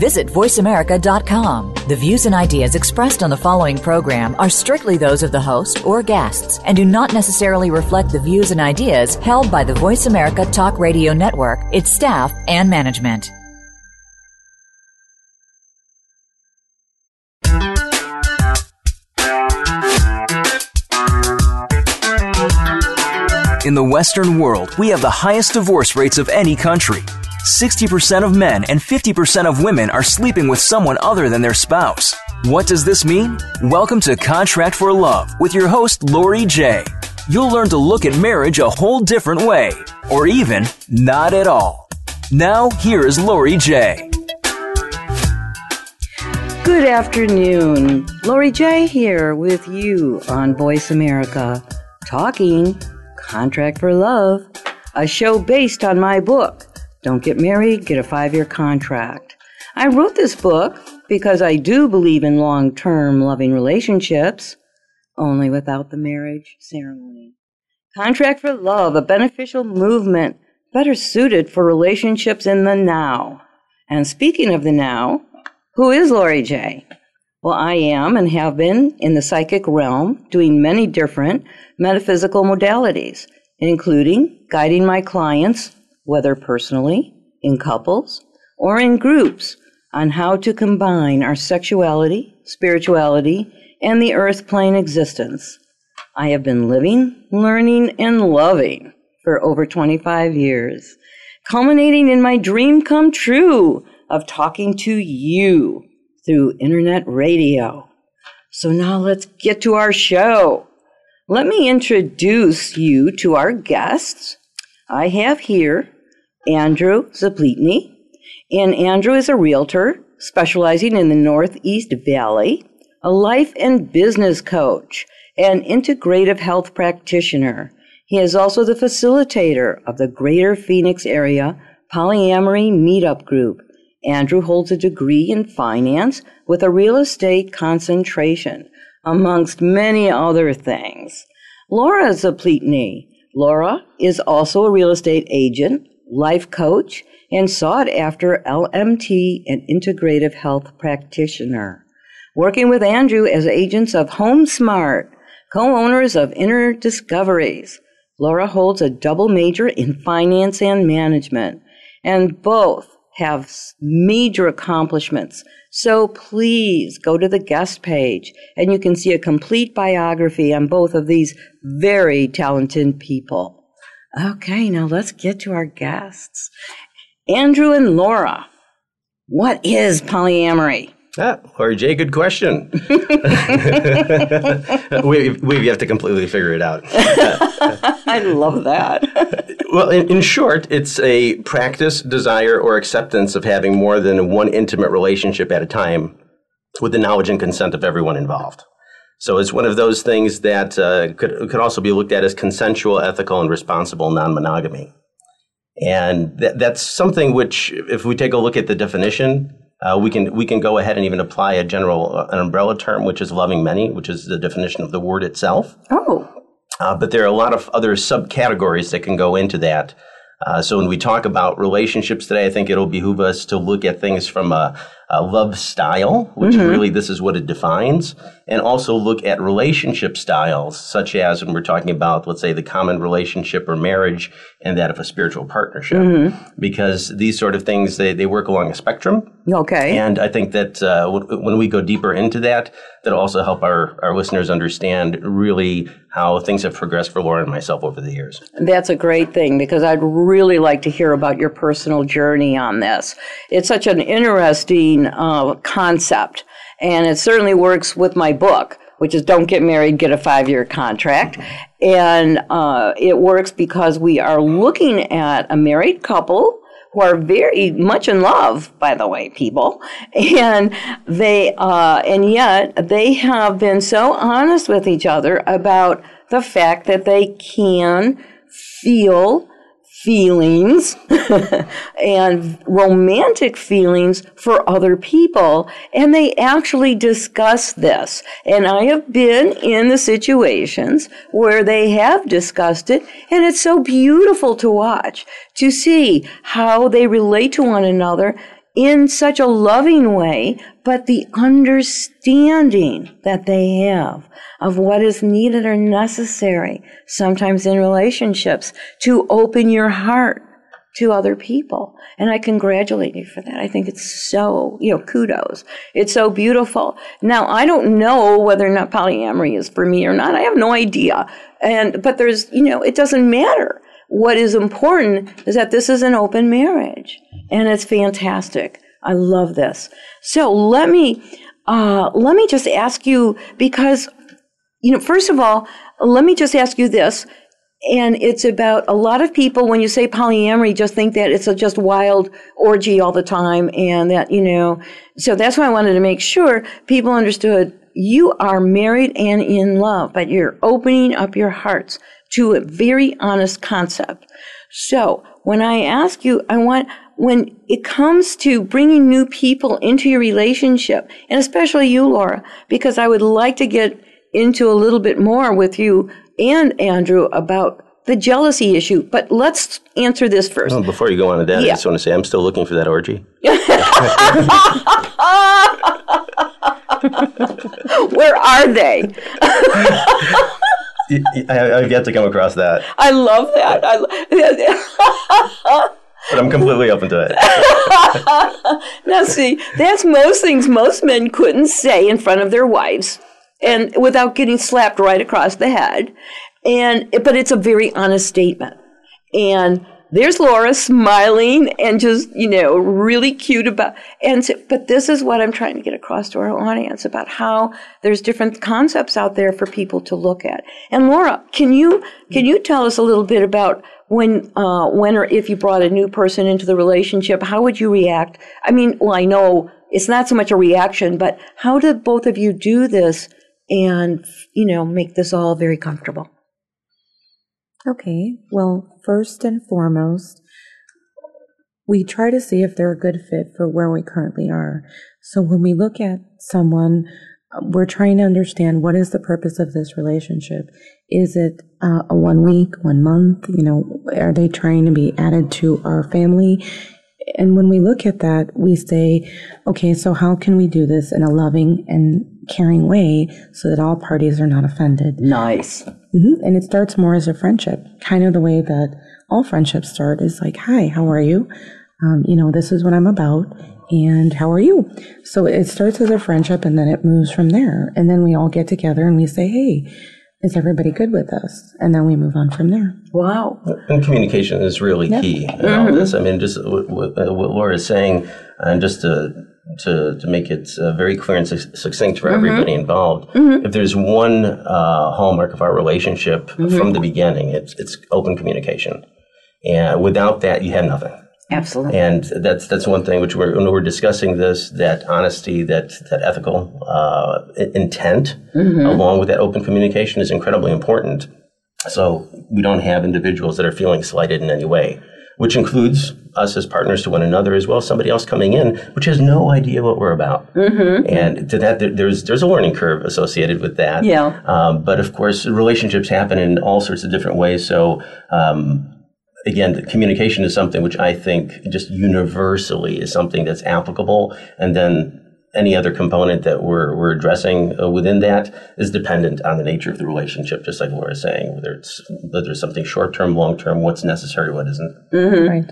Visit voiceamerica.com. The views and ideas expressed on the following program are strictly those of the host or guests and do not necessarily reflect the views and ideas held by the Voice America Talk Radio Network, its staff, and management. In the Western world, we have the highest divorce rates of any country. 60% of men and 50% of women are sleeping with someone other than their spouse. What does this mean? Welcome to Contract for Love with your host, Lori Jae. You'll learn to look at marriage a whole different way, or even not at all. Now, here is Lori Jae. Good afternoon. Lori Jae here with you on Voice America, talking Contract for Love, a show based on my book, Don't Get Married, Get a Five Year Contract. I wrote this book because I do believe in long term loving relationships, only without the marriage ceremony. Contract for Love, a beneficial movement better suited for relationships in the now. And speaking of the now, who is Lori Jae? Well, I am and have been in the psychic realm doing many different metaphysical modalities, including guiding my clients, whether personally, in couples, or in groups, on how to combine our sexuality, spirituality, and the earth plane existence. I have been living, learning, and loving for over 25 years, culminating in my dream come true of talking to you through internet radio. So now let's get to our show. Let me introduce you to our guests. I have here Andrew Zaplitny, and Andrew is a realtor specializing in the Northeast Valley, a life and business coach, and integrative health practitioner. He is also the facilitator of the Greater Phoenix Area Polyamory Meetup Group Andrew holds a degree in finance with a real estate concentration, amongst many other things. Laura Zaplitny. Laura is also a real estate agent, life coach, and sought after LMT and integrative health practitioner. Working with Andrew as agents of HomeSmart, co-owners of Inner Discoveries. Laura holds a double major in finance and management, and both have major accomplishments. So please go to the guest page and you can see a complete biography on both of these very talented people. Okay, now let's get to our guests. Andrew and Laura, what is polyamory? Ah, Lori Jae, good question. we, we have to completely figure it out. I love that. well, in, in, short, it's a practice, desire, or acceptance of having more than one intimate relationship at a time with the knowledge and consent of everyone involved. So it's one of those things that uh, could, could also be looked at as consensual, ethical, and responsible non monogamy. And th- that's something which, if we take a look at the definition, uh, we can we can go ahead and even apply a general uh, an umbrella term, which is loving many, which is the definition of the word itself. Oh. Uh, but there are a lot of other subcategories that can go into that. Uh, so when we talk about relationships today, I think it'll behoove us to look at things from a, a love style, which mm-hmm. really this is what it defines, and also look at relationship styles, such as when we're talking about, let's say, the common relationship or marriage and that of a spiritual partnership. Mm-hmm. Because these sort of things, they, they work along a spectrum. Okay. And I think that uh, w- when we go deeper into that, that'll also help our, our listeners understand really how things have progressed for Laura and myself over the years. That's a great thing because I'd really like to hear about your personal journey on this. It's such an interesting uh, concept, and it certainly works with my book which is don't get married, get a five year contract. And uh, it works because we are looking at a married couple who are very much in love, by the way, people, and they uh, and yet they have been so honest with each other about the fact that they can feel feelings and romantic feelings for other people. And they actually discuss this. And I have been in the situations where they have discussed it. And it's so beautiful to watch, to see how they relate to one another in such a loving way, but the understanding that they have of what is needed or necessary, sometimes in relationships, to open your heart to other people. And I congratulate you for that. I think it's so, you know, kudos. It's so beautiful. Now, I don't know whether or not polyamory is for me or not. I have no idea. And, but there's, you know, it doesn't matter. What is important is that this is an open marriage and it's fantastic. I love this. So let me, uh, let me just ask you because you know, first of all, let me just ask you this. And it's about a lot of people, when you say polyamory, just think that it's a just wild orgy all the time. And that, you know, so that's why I wanted to make sure people understood you are married and in love, but you're opening up your hearts to a very honest concept. So when I ask you, I want, when it comes to bringing new people into your relationship, and especially you, Laura, because I would like to get into a little bit more with you and Andrew about the jealousy issue. But let's answer this first. Well, before you go on to that, yeah. I just want to say I'm still looking for that orgy. Where are they? I, have yet to come across that. I love that. I, but I'm completely open to it. now, see, that's most things most men couldn't say in front of their wives and without getting slapped right across the head. And but it's a very honest statement. And there's Laura smiling and just, you know, really cute about and so, but this is what I'm trying to get across to our audience about how there's different concepts out there for people to look at. And Laura, can you can you tell us a little bit about when uh, when or if you brought a new person into the relationship, how would you react? I mean, well, I know it's not so much a reaction, but how did both of you do this and, you know, make this all very comfortable. Okay, well, first and foremost, we try to see if they're a good fit for where we currently are. So when we look at someone, we're trying to understand what is the purpose of this relationship. Is it uh, a one week, one month? You know, are they trying to be added to our family? And when we look at that, we say, okay, so how can we do this in a loving and caring way so that all parties are not offended? Nice. Mm-hmm. And it starts more as a friendship, kind of the way that all friendships start is like, hi, how are you? Um, you know, this is what I'm about. And how are you? So it starts as a friendship and then it moves from there. And then we all get together and we say, hey, is everybody good with us? And then we move on from there. Wow. And communication is really yep. key in mm-hmm. all this. I mean, just what, what, uh, what Laura is saying, and just to to, to make it uh, very clear and su- succinct for mm-hmm. everybody involved, mm-hmm. if there's one uh, hallmark of our relationship mm-hmm. from the beginning, it's it's open communication. And without that, you have nothing. Absolutely. And that's that's one thing which we're when we're discussing this that honesty that that ethical uh, intent mm-hmm. along with that open communication is incredibly important. So we don't have individuals that are feeling slighted in any way, which includes us as partners to one another as well as somebody else coming in which has no idea what we're about. Mm-hmm. And to that there's there's a learning curve associated with that. Yeah. Um, but of course relationships happen in all sorts of different ways. So um, again, communication is something which I think just universally is something that's applicable. And then any other component that we're, we're addressing uh, within that is dependent on the nature of the relationship, just like Laura's saying, whether it's whether it's something short term, long term, what's necessary, what isn't. Mm-hmm. Right.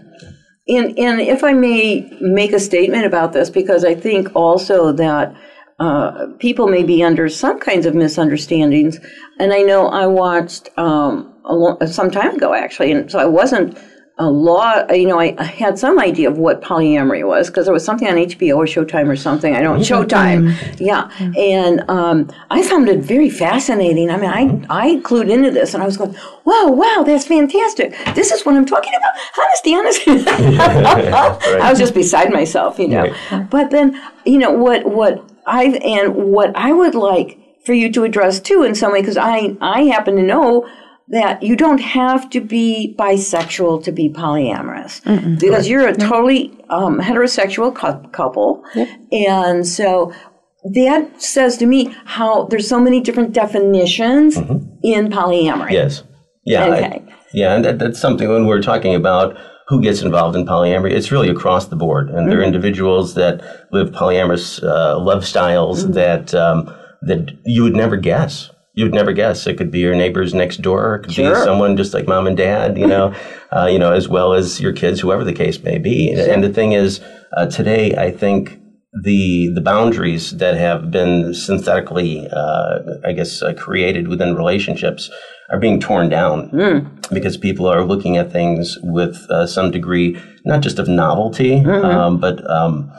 And, and if I may make a statement about this, because I think also that uh, people may be under some kinds of misunderstandings. And I know I watched um, a long, some time ago actually, and so I wasn't a lot. You know, I, I had some idea of what polyamory was because there was something on HBO or Showtime or something. I don't Showtime, yeah. And um, I found it very fascinating. I mean, I I clued into this, and I was going, "Wow, wow, that's fantastic! This is what I'm talking about. Honesty, honesty." right. I was just beside myself, you know. Right. But then, you know, what what I and what I would like for you to address too in some way because I I happen to know that you don't have to be bisexual to be polyamorous because you're a totally um, heterosexual cou- couple. And so that says to me how there's so many different definitions in polyamory. Yes. Yeah. I- Okay. yeah, and that, that's something when we're talking about who gets involved in polyamory, it's really across the board. And Mm-hmm. there are individuals that live polyamorous uh, love styles Mm-hmm. that um, that you would never guess. You would never guess. It could be your neighbors next door. It could Sure. be someone just like mom and dad. You know, uh, you know, as well as your kids, whoever the case may be. Sure. And the thing is, uh, today I think the the boundaries that have been synthetically, uh, I guess, uh, created within relationships are being torn down because people are looking at things with uh, some degree, not just of novelty, um, but um,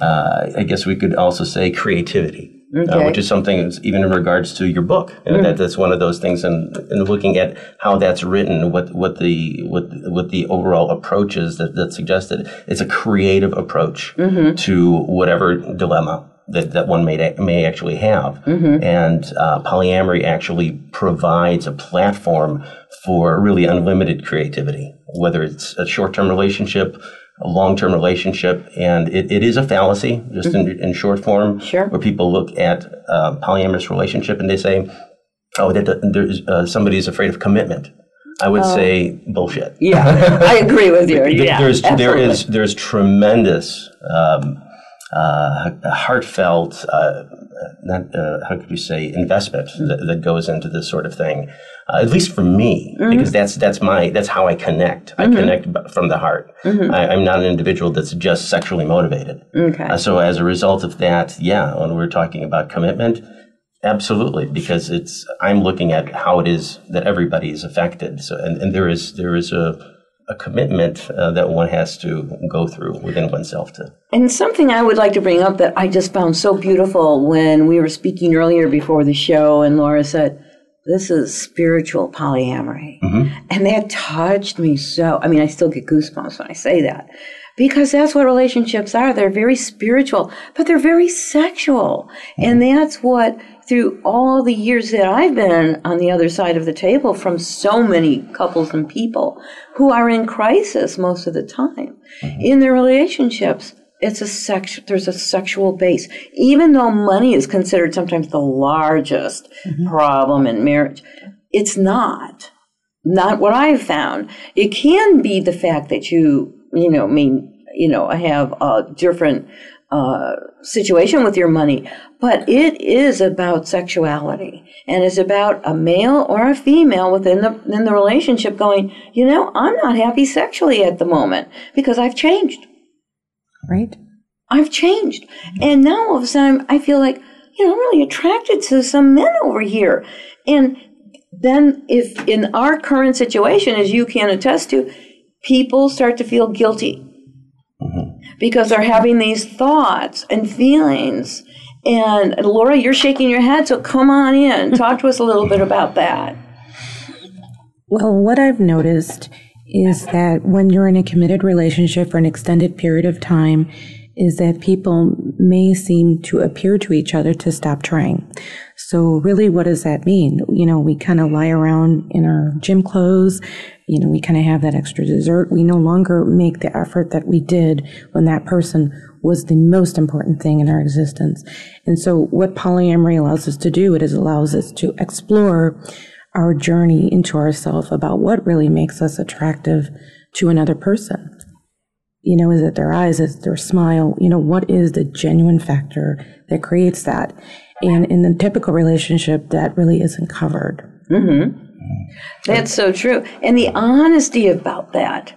uh, I guess we could also say creativity. Uh, which is something even in regards to your book, and that, that's one of those things. And in, looking at how that's written, what what the what what the overall approach is that that's suggested, it's a creative approach to whatever dilemma that, that one may may actually have. And uh, polyamory actually provides a platform for really unlimited creativity, whether it's a short term relationship, a long term relationship, and it, it is a fallacy, just in, in short form, Sure. where people look at uh, polyamorous relationship and they say, "Oh, that, uh, somebody's afraid of commitment." I would say bullshit. Yeah, I agree with you. There- Yeah, there's there absolutely. is there's tremendous um, uh, heartfelt uh, not uh, how could you say investment that, that goes into this sort of thing uh, at least for me Mm-hmm. because that's that's my that's how I connect I connect b- from the heart I, I'm not an individual that's just sexually motivated Mm-hmm. Okay. Uh, so as a result of that yeah when we're talking about commitment Absolutely, because it's I'm looking at how it is that everybody is affected. So, and, and there is there is a a commitment uh, that one has to go through within oneself to. And something I would like to bring up that I just found so beautiful when we were speaking earlier before the show, and Laura said, This is spiritual polyamory. And that touched me so. I mean, I still get goosebumps when I say that because that's what relationships are. They're very spiritual, but they're very sexual. And that's what, through all the years that I've been on the other side of the table from so many couples and people who are in crisis most of the time. Mm-hmm. In their relationships, it's a sex there's a sexual base. Even though money is considered sometimes the largest mm-hmm. problem in marriage it's not. Not what i've found. It can be the fact that you you know mean you know have a different uh, situation with your money but it is about sexuality and it's about a male or a female within the in the relationship going you know i'm not happy sexually at the moment because i've changed right? I've changed. And now all of a sudden I feel like, you know, I'm really attracted to some men over here. And then if in our current situation, as you can attest to, people start to feel guilty because they're having these thoughts and feelings. And Laura, you're shaking your head, so come on in. Talk to us a little bit about that. Well, what I've noticed is that when you're in a committed relationship for an extended period of time, is that people may seem to appear to each other to stop trying. So really, what does that mean? You know, we kind of lie around in our gym clothes. You know, we kind of have that extra dessert. We no longer make the effort that we did when that person was the most important thing in our existence. And so what polyamory allows us to do, it is allows us to explore our journey into ourself about what really makes us attractive to another person. You know, is it their eyes? Is it their smile? You know, what is the genuine factor that creates that? And in the typical relationship, that really isn't covered. Mm-hmm. That's so true. And the honesty about that,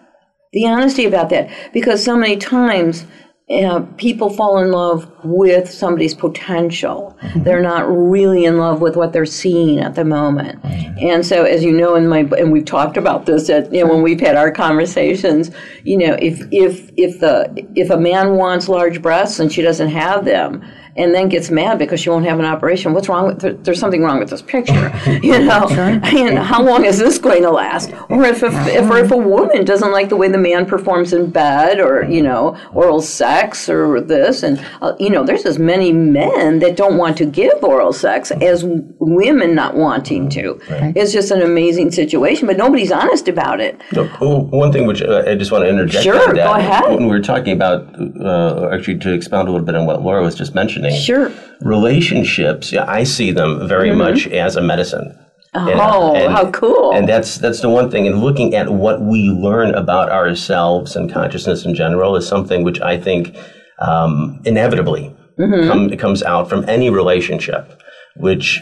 the honesty about that, because so many times uh, people fall in love with somebody's potential. They're not really in love with what they're seeing at the moment. And so, as you know, in my and we've talked about this at, you know, when we've had our conversations. You know, if if if the if a man wants large breasts and she doesn't have them, and then gets mad because she won't have an operation. What's wrong with there, there's something wrong with this picture, you know? And how long is this going to last? Or if if, if or if a woman doesn't like the way the man performs in bed, or you know, oral sex, or this, and uh, you know, there's as many men that don't want to give oral sex as women not wanting to. It's just an amazing situation, but nobody's honest about it. No, oh, one thing which uh, I just want to interject. Sure, that, go ahead. When we were talking about, uh, actually, to expound a little bit on what Laura was just mentioning. Sure. Relationships, yeah, I see them very much as a medicine. Mm-hmm. Oh, how cool. And that's that's the one thing. And looking at what we learn about ourselves and consciousness in general is something which I think um, inevitably Mm-hmm. come, comes out from any relationship, which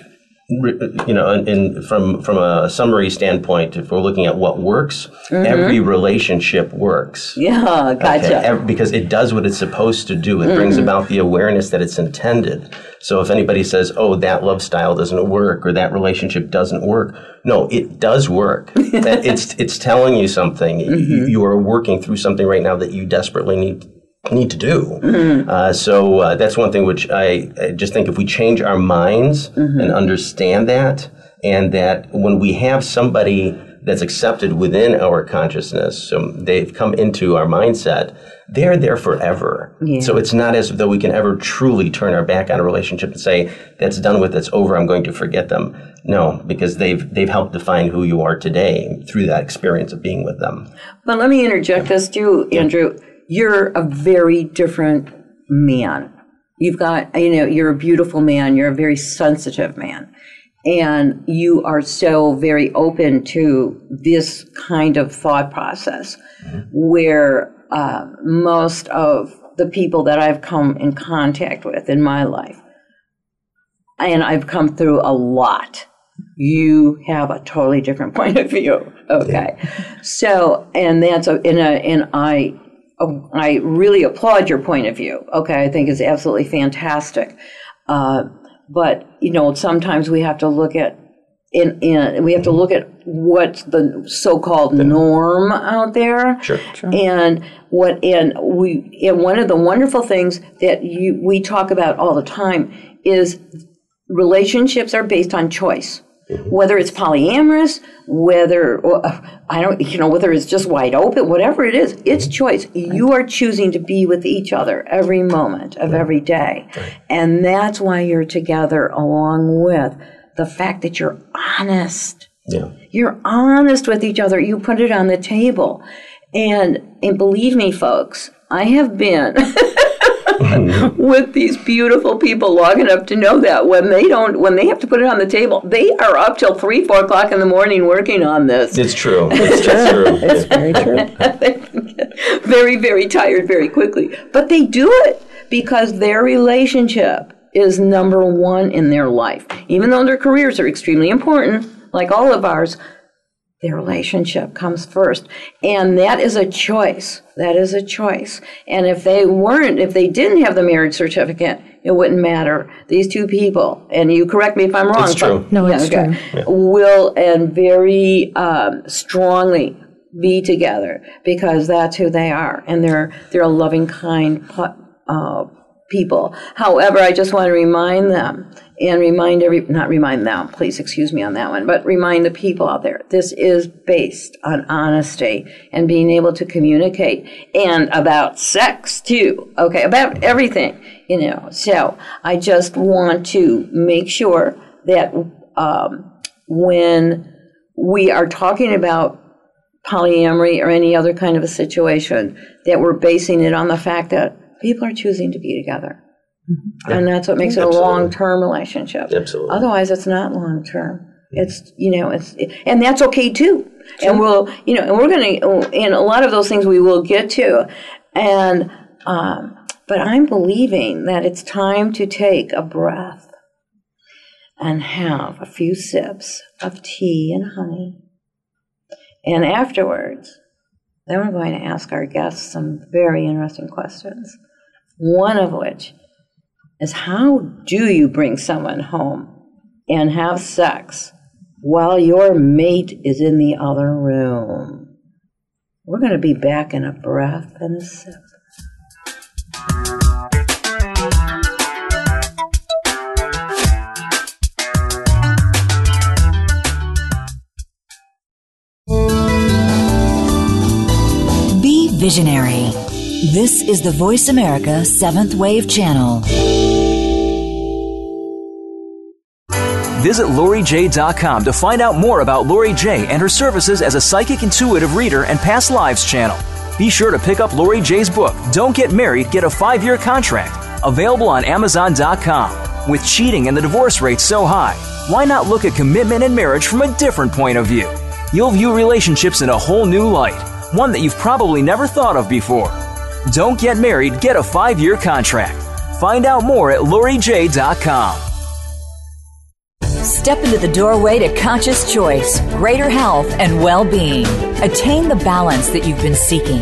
you know, in, in, from from a summary standpoint, if we're looking at what works, every relationship works. Mm-hmm. Yeah, gotcha. Okay, ev- because it does what it's supposed to do. It brings Mm-hmm. about the awareness that it's intended. So if anybody says, "Oh, that love style doesn't work," or "That relationship doesn't work," no, it does work. That it's it's telling you something. Mm-hmm. You, are working through something right now that you desperately need need to do. Mm-hmm. Uh, so uh, that's one thing which I, I just think if we change our minds Mm-hmm. and understand that, and that when we have somebody that's accepted within our consciousness, so they've come into our mindset, they're there forever. So it's not as though we can ever truly turn our back on a relationship and say, that's done with, that's over, I'm going to forget them. No, because they've, they've helped define who you are today through that experience of being with them. But let me interject this too, Andrew. You're a very different man. You've got, you know, you're a beautiful man. You're a very sensitive man. And you are so very open to this kind of thought process where uh, most of the people that I've come in contact with in my life, and I've come through a lot, you have a totally different point of view. Okay. So, and that's a, in a, and I, I really applaud your point of view. Okay. I think it's absolutely fantastic. Uh, but, you know, sometimes we have to look at, in, in, we have to look at what's the so-called norm out there. Sure. And what, and we, and one of the wonderful things that you, we talk about all the time is relationships are based on choice. Mm-hmm. Whether it's polyamorous, whether or, uh, I don't, you know, whether it's just wide open, whatever it is, it's mm-hmm. choice. You are choosing to be with each other every moment of every day, and that's why you're together. Along with the fact that you're honest, Yeah. you're honest with each other. You put it on the table, and and believe me, folks, I have been. with these beautiful people long enough to know that when they don't, when they have to put it on the table, they are up till three, four o'clock in the morning working on this. It's true. It's, it's true. It's very true. very, very tired very quickly. But they do it because their relationship is number one in their life. Even though their careers are extremely important, like all of ours, their relationship comes first. And that is a choice. That is a choice. And if they weren't, if they didn't have the marriage certificate, it wouldn't matter. These two people, and you correct me if I'm wrong. It's true. but- No, it's true. Will and very um, strongly be together because that's who they are, and they're they're a loving, kind uh, people. However, I just want to remind them and remind every not remind them, please excuse me on that one, but remind the people out there. This is based on honesty and being able to communicate and about sex too. Okay, about everything, you know. So I just want to make sure that um, when we are talking about polyamory or any other kind of a situation, that we're basing it on the fact that people are choosing to be together. And that's what makes it a long term relationship. Absolutely. Otherwise, it's not long term. It's, you know, it's, and that's okay too. And we'll, you know, and we're going to, and a lot of those things we will get to. And, um, but I'm believing that it's time to take a breath and have a few sips of tea and honey. And afterwards, then we're going to ask our guests some very interesting questions. One of which is how do you bring someone home and have sex while your mate is in the other room? We're going to be back in a breath and a sip. Be visionary. This is the Voice America Seventh Wave Channel. Visit LoriJ.com to find out more about Lori Jae and her services as a psychic intuitive reader and past lives channel. Be sure to pick up Lori Jae's book, Don't Get Married, Get a Five Year Contract, available on Amazon.com. With cheating and the divorce rate so high, why not look at commitment and marriage from a different point of view? You'll view relationships in a whole new light, one that you've probably never thought of before. Don't get married, get a five year contract. Find out more at LoriJ.com. Step into the doorway to conscious choice, greater health, and well being. Attain the balance that you've been seeking.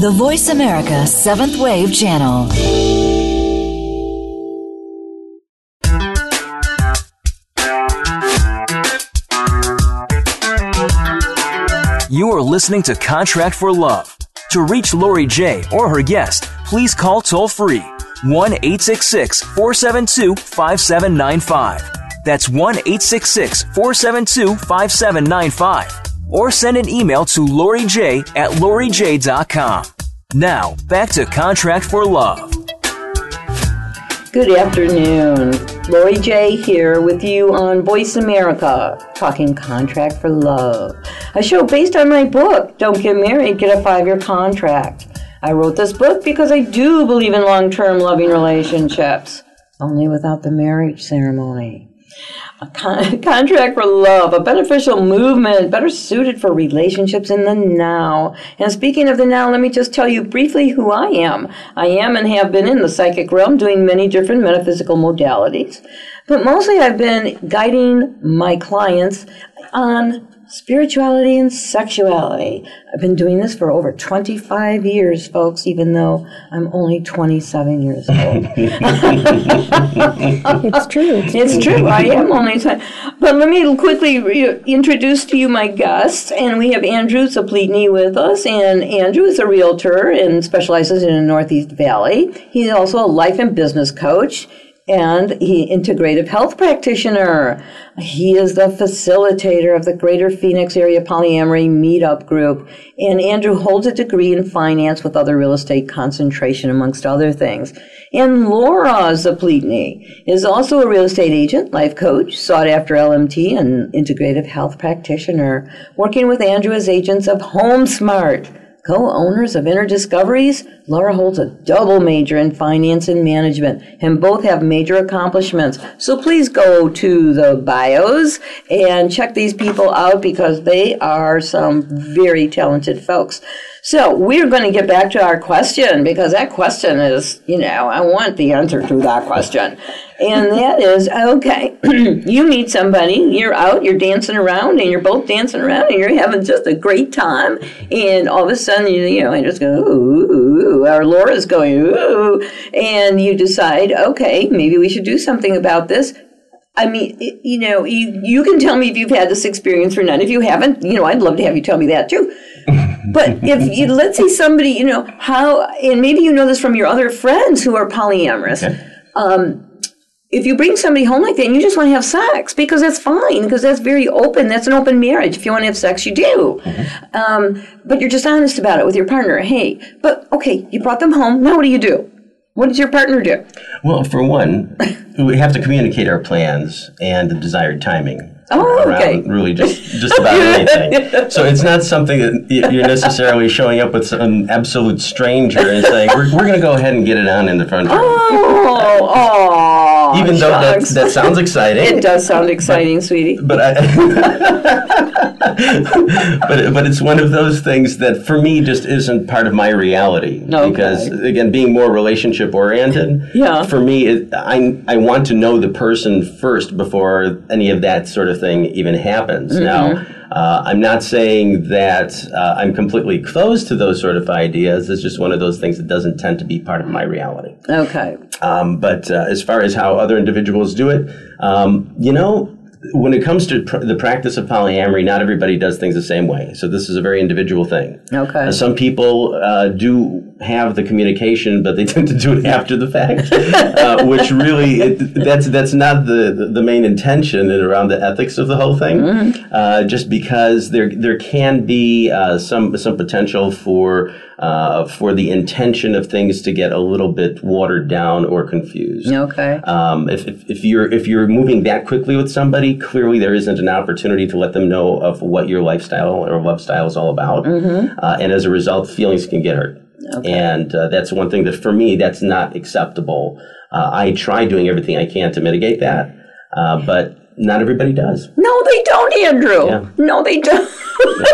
The Voice America Seventh Wave Channel. You are listening to Contract for Love. To reach Lori Jae or her guest, please call toll free 1 866 472 5795. That's 1 866 472 5795. Or send an email to Lori Jae at LoriJ.com. Now, back to Contract for Love. Good afternoon. Lori Jae here with you on Voice America, talking contract for love. A show based on my book, Don't Get Married, Get a Five Year Contract. I wrote this book because I do believe in long term loving relationships, only without the marriage ceremony. A con- contract for love, a beneficial movement, better suited for relationships in the now. And speaking of the now, let me just tell you briefly who I am. I am and have been in the psychic realm doing many different metaphysical modalities. But mostly I've been guiding my clients on spirituality and sexuality. I've been doing this for over 25 years, folks, even though I'm only 27 years old. It's true. It's true. I am only time. But let me quickly re- introduce to you my guests. And we have Andrew Zaplitny with us. And Andrew is a realtor and specializes in the Northeast Valley. He's also a life and business coach and he integrative health practitioner. He is the facilitator of the Greater Phoenix Area Polyamory Meetup Group. And Andrew holds a degree in finance with other real estate concentration, amongst other things. And Laura Zaplitny is also a real estate agent, life coach, sought after LMT, and integrative health practitioner, working with Andrew as agents of HomeSmart. Co-owners of Inner Discoveries, Laura holds a double major in finance and management, and both have major accomplishments. So please go to the bios and check these people out because they are some very talented folks. So we're going to get back to our question because that question is, you know, I want the answer to that question. And that is, okay, you meet somebody, you're out, you're dancing around, and you're both dancing around, and you're having just a great time. And all of a sudden, you, you know, I just go, ooh, or Laura's going, ooh, and you decide, okay, maybe we should do something about this. I mean, you know, you, you can tell me if you've had this experience or not. If you haven't, you know, I'd love to have you tell me that too. But if you, let's say somebody, you know, how, and maybe you know this from your other friends who are polyamorous. Okay. Um, if you bring somebody home like that and you just want to have sex, because that's fine, because that's very open, that's an open marriage. If you want to have sex, you do. Um, but you're just honest about it with your partner. Hey, but okay, you brought them home. Now what do you do? What does your partner do? Well, for one, we have to communicate our plans and the desired timing. Oh, okay. around really just just about anything. So it's not something that you're necessarily showing up with some absolute stranger and saying we're, we're going to go ahead and get it on in the front room. Oh, oh, Even though that that sounds exciting. it does sound exciting, sweetie. but I, but but it's one of those things that for me just isn't part of my reality Okay. because again being more relationship oriented Yeah. for me it, I I want to know the person first before any of that sort of thing even happens Mm-hmm. now Uh, I'm not saying that uh, I'm completely closed to those sort of ideas. It's just one of those things that doesn't tend to be part of my reality. Okay. Um, but uh, as far as how other individuals do it, um, you know, when it comes to pr- the practice of polyamory, not everybody does things the same way. So this is a very individual thing. Okay. Uh, some people uh, do have the communication, but they tend to do it after the fact, uh, which really it, that's that's not the, the, main intention and around the ethics of the whole thing. Uh, just because there there can be uh, some some potential for uh, for the intention of things to get a little bit watered down or confused. Okay. Um, if, if, if you're if you're moving that quickly with somebody, clearly there isn't an opportunity to let them know of what your lifestyle or love style is all about, uh, and as a result, feelings can get hurt. And uh, that's one thing that for me that's not acceptable. Uh, I try doing everything I can to mitigate that, uh, but not everybody does. No, they don't, Andrew. Yeah. No, they don't. Yeah.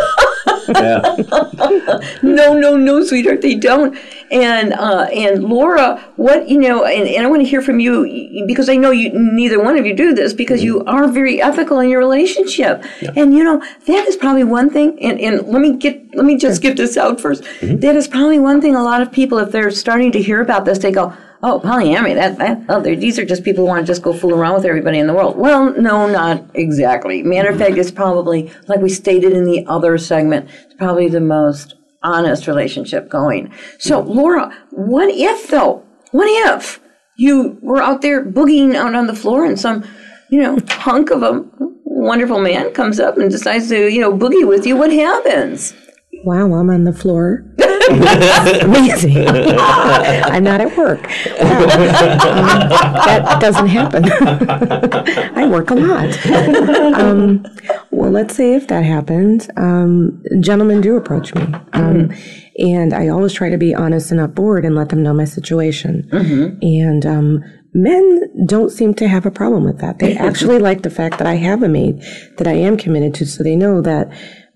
no, no, no, sweetheart, they don't. And uh, and Laura, what you know, and, and I want to hear from you because I know you neither one of you do this because you are very ethical in your relationship. And you know that is probably one thing. And, and let me get let me just get this out 1st That is probably one thing. A lot of people, if they're starting to hear about this, they go. Oh, polyamory. That, that oh, these are just people who want to just go fool around with everybody in the world. Well, no, not exactly. Matter of fact, it's probably, like we stated in the other segment, it's probably the most honest relationship going. So, Laura, what if though? What if you were out there boogieing out on the floor and some, you know, hunk of a wonderful man comes up and decides to, you know, boogie with you? What happens? Wow, I'm on the floor. Amazing. I'm not at work. Um, that doesn't happen. I work a lot. Um, well, let's say if that happens, um, gentlemen do approach me. Um, And I always try to be honest and upboard and let them know my situation. And um, men don't seem to have a problem with that. They actually like the fact that I have a mate that I am committed to, so they know that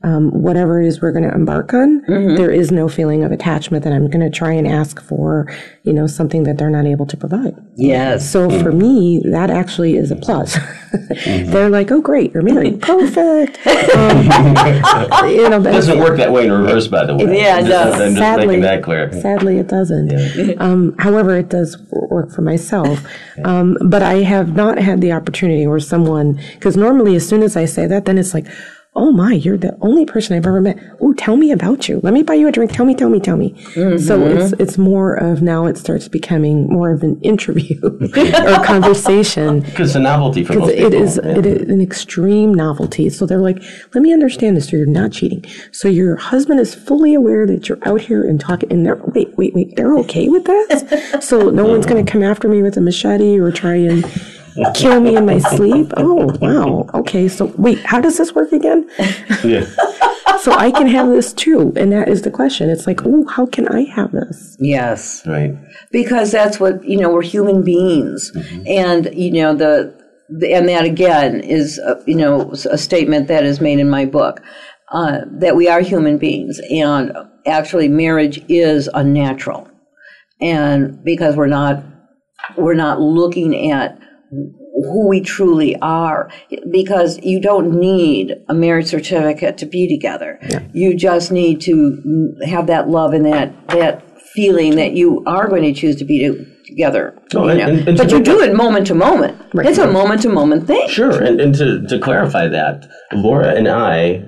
um, whatever it is we're going to embark on, there is no feeling of attachment that I'm going to try and ask for, you know, something that they're not able to provide. Yes. So for me, that actually is a plus. they're like, "Oh, great, you're married, perfect." Um, you know, It doesn't work that way in reverse, by the way. Yeah, it I'm does. I'm just Sadly. making that clear. Sadly, it doesn't. Um, however, it does work for myself. Um, but I have not had the opportunity where someone, because normally as soon as I say that, then it's like, oh my, you're the only person I've ever met. Oh, tell me about you. Let me buy you a drink. Tell me, tell me, tell me. So mm-hmm. it's it's more of now it starts becoming more of an interview or conversation. Because it's a novelty for most people. it is yeah. it is an extreme novelty. So they're like, let me understand this. So you're not cheating. So your husband is fully aware that you're out here and talking. And they're wait, wait, wait. They're okay with that. so no one's going to come after me with a machete or try and kill me in my sleep. Oh wow. Okay. So wait, how does this work again? Yeah. So I can have this too. And that is the question. It's like, oh, how can I have this? Yes. Right. because that's what you know we're human beings and you know the, the and that again is uh, you know a statement that is made in my book uh, that we are human beings and actually marriage is unnatural and because we're not we're not looking at who we truly are because you don't need a marriage certificate to be together. You just need to have that love and that that feeling that you are going to choose to be to, together No, you and- and- and but you do it moment to moment. It's a moment to moment thing. Sure, and, and to, to clarify that, Laura and I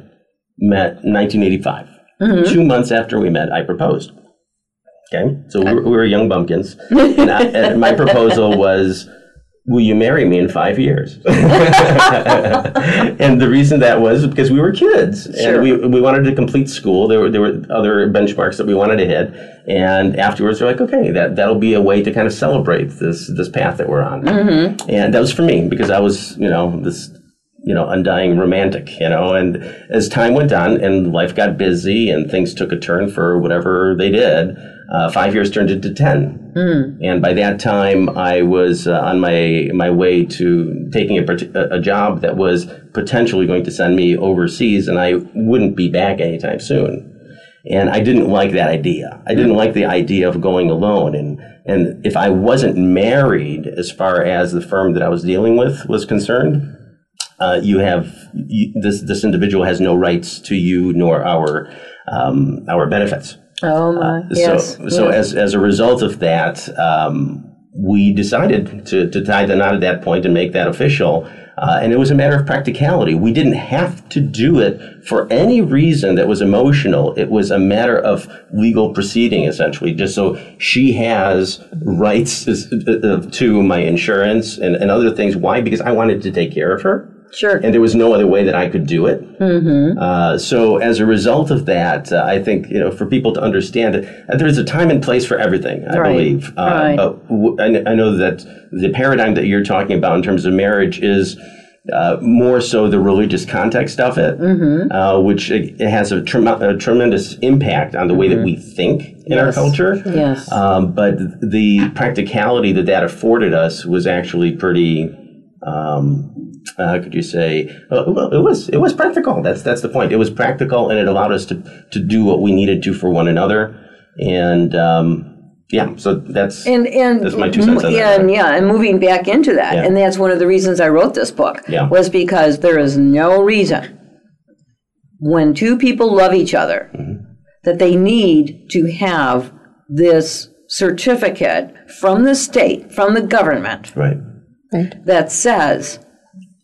met in 1985. Mm-hmm. Two months after we met, I proposed. Okay, so we were, we were young bumpkins, and, I, and my proposal was, "Will you marry me in five years?" and the reason that was because we were kids, Sure. and we, we wanted to complete school. There were there were other benchmarks that we wanted to hit, and afterwards we're like, "Okay, that that'll be a way to kind of celebrate this this path that we're on." Mm-hmm. And that was for me because I was, you know, this you know, undying romantic, you know, and as time went on and life got busy and things took a turn for whatever they did, uh, five years turned into 10. And by that time, I was uh, on my, my way to taking a, a a job that was potentially going to send me overseas and I wouldn't be back anytime soon. And I didn't like that idea. I didn't like the idea of going alone. And, and if I wasn't married as far as the firm that I was dealing with was concerned, uh, you have you, this this individual has no rights to you nor our um, our benefits. Oh my, yes. So, so yes. as as a result of that, um, we decided to to tie the knot at that point and make that official. Uh, and it was a matter of practicality. We didn't have to do it for any reason that was emotional. It was a matter of legal proceeding, essentially, just so she has rights to my insurance and, and other things. Why? Because I wanted to take care of her. Sure. And there was no other way that I could do it. Mm-hmm. Uh, so as a result of that, uh, I think you know for people to understand it, uh, there is a time and place for everything. I Right. believe. Uh, Right. But w- I I know that the paradigm that you're talking about in terms of marriage is. Uh, more so the religious context of it, Mm-hmm. uh, which it, it has a, trem- a tremendous impact on the way that we think in our Mm-hmm. Culture. Yes. Um, but the practicality that that afforded us was actually pretty. Um, uh, how could you say? Uh, well, it was it was practical. That's that's the point. It was practical, and it allowed us to to do what we needed to for one another. And um, yeah, so that's and and that's my two cents on that. and yeah, and moving back into that, Yeah. and that's one of the reasons I wrote this book Yeah. was because there is no reason when two people love each other Mm-hmm. that they need to have this certificate from the state, from the government right. that says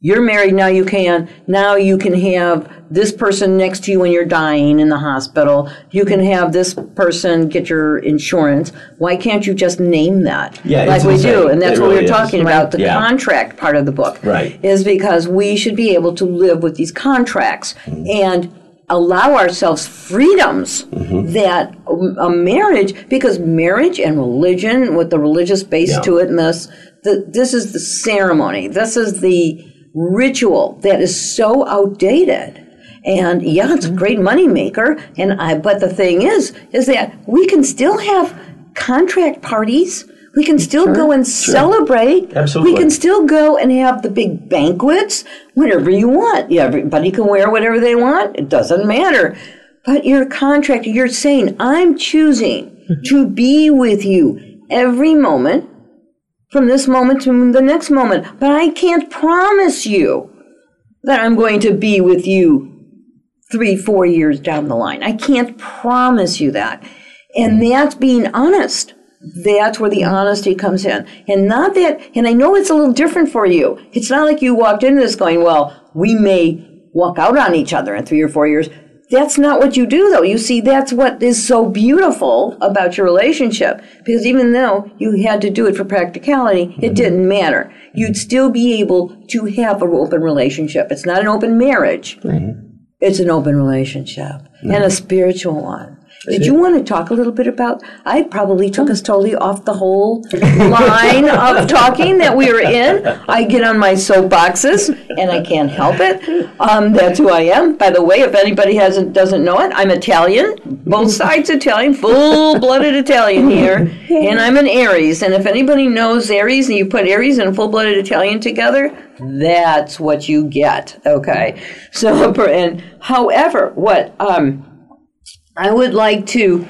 you're married now you can now you can have this person next to you when you're dying in the hospital you can have this person get your insurance why can't you just name that Yeah, like we insane. do and that's It what we really were is. talking about the Yeah. contract part of the book Right. is because we should be able to live with these contracts Mm-hmm. and allow ourselves freedoms Mm-hmm. that a marriage because marriage and religion with the religious base Yeah. to it and this the, this is the ceremony this is the ritual that is so outdated and yeah it's a mm-hmm. great money maker and I but the thing is is that we can still have contract parties we can still go and celebrate Absolutely. we can still go and have the big banquets whenever you want. Yeah, everybody can wear whatever they want. It doesn't matter. But your contract. You're saying, I'm choosing mm-hmm. to be with you every moment from this moment to the next moment. But I can't promise you that I'm going to be with you three, four years down the line. I can't promise you that. And that's being honest. That's where the honesty comes in. And not that, and I know it's a little different for you. It's not like you walked into this going, well, we may walk out on each other in three or four years. That's not what you do, though. You see, that's what is so beautiful about your relationship. Because even though you had to do it for practicality, it mm-hmm. didn't matter. You'd still be able to have an open relationship. It's not an open marriage. It's an open relationship and a spiritual one. Did you want to talk a little bit about? I probably took us totally off the whole line of talking that we were in. I get on my soapboxes, and I can't help it. Um, that's who I am. By the way, if anybody hasn't doesn't know it, I'm Italian, both sides Italian, full-blooded Italian here, and I'm an Aries. And if anybody knows Aries, and you put Aries and full-blooded Italian together, that's what you get. Okay, so and however, what um. I would like to